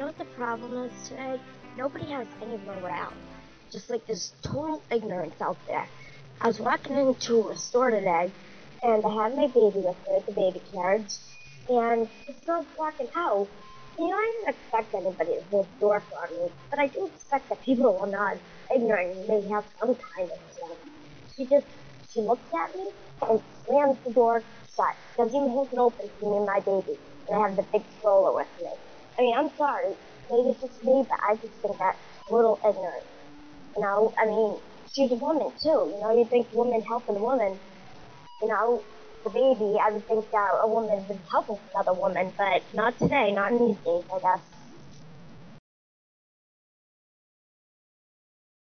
know what the problem is today? Nobody has any morale. Just like this total ignorance out there. I was walking into a store today, and I had my baby with me, the baby carriage, and this girl's walking out. You know, I didn't expect anybody to hold the door for me, but I do expect that people are not ignorant and they have some kind of sense. She just, she looks at me and slams the door shut. Doesn't even hold it open for me and my baby. And I have the big stroller with me. I mean, I'm sorry. Maybe it's just me, but I just think that's a little ignorant. You know, I mean, she's a woman too. You know, you think woman helping a woman. You know, the baby, I would think that a woman would help another woman, but not today, not in these days, I guess.